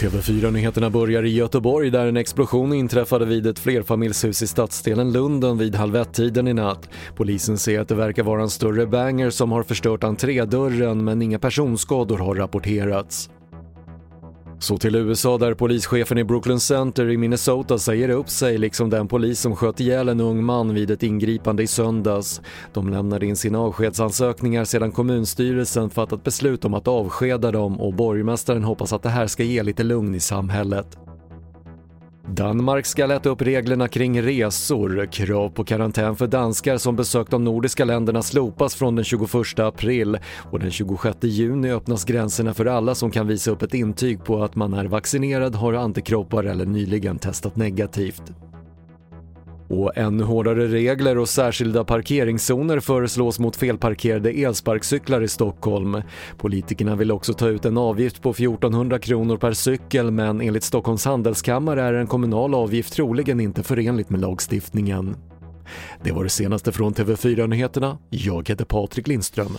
TV4-nyheterna börjar i Göteborg där en explosion inträffade vid ett flerfamiljshus i stadsdelen Lunden vid halv ett-tiden i natt. Polisen säger att det verkar vara en större banger som har förstört entrédörren men inga personskador har rapporterats. Så till USA där polischefen i Brooklyn Center i Minnesota säger upp sig liksom den polis som sköt ihjäl en ung man vid ett ingripande i söndags. De lämnade in sina avskedsansökningar sedan kommunstyrelsen fattat beslut om att avskeda dem och borgmästaren hoppas att det här ska ge lite lugn i samhället. Danmark ska lätta upp reglerna kring resor. Krav på karantän för danskar som besökt de nordiska länderna slopas från den 21 april och den 26 juni öppnas gränserna för alla som kan visa upp ett intyg på att man är vaccinerad, har antikroppar eller nyligen testat negativt. Och ännu hårdare regler och särskilda parkeringszoner föreslås mot felparkerade elsparkcyklar i Stockholm. Politikerna vill också ta ut en avgift på 1400 kronor per cykel men enligt Stockholms handelskammare är en kommunal avgift troligen inte förenligt med lagstiftningen. Det var det senaste från TV4 Nyheterna. Jag heter Patrik Lindström.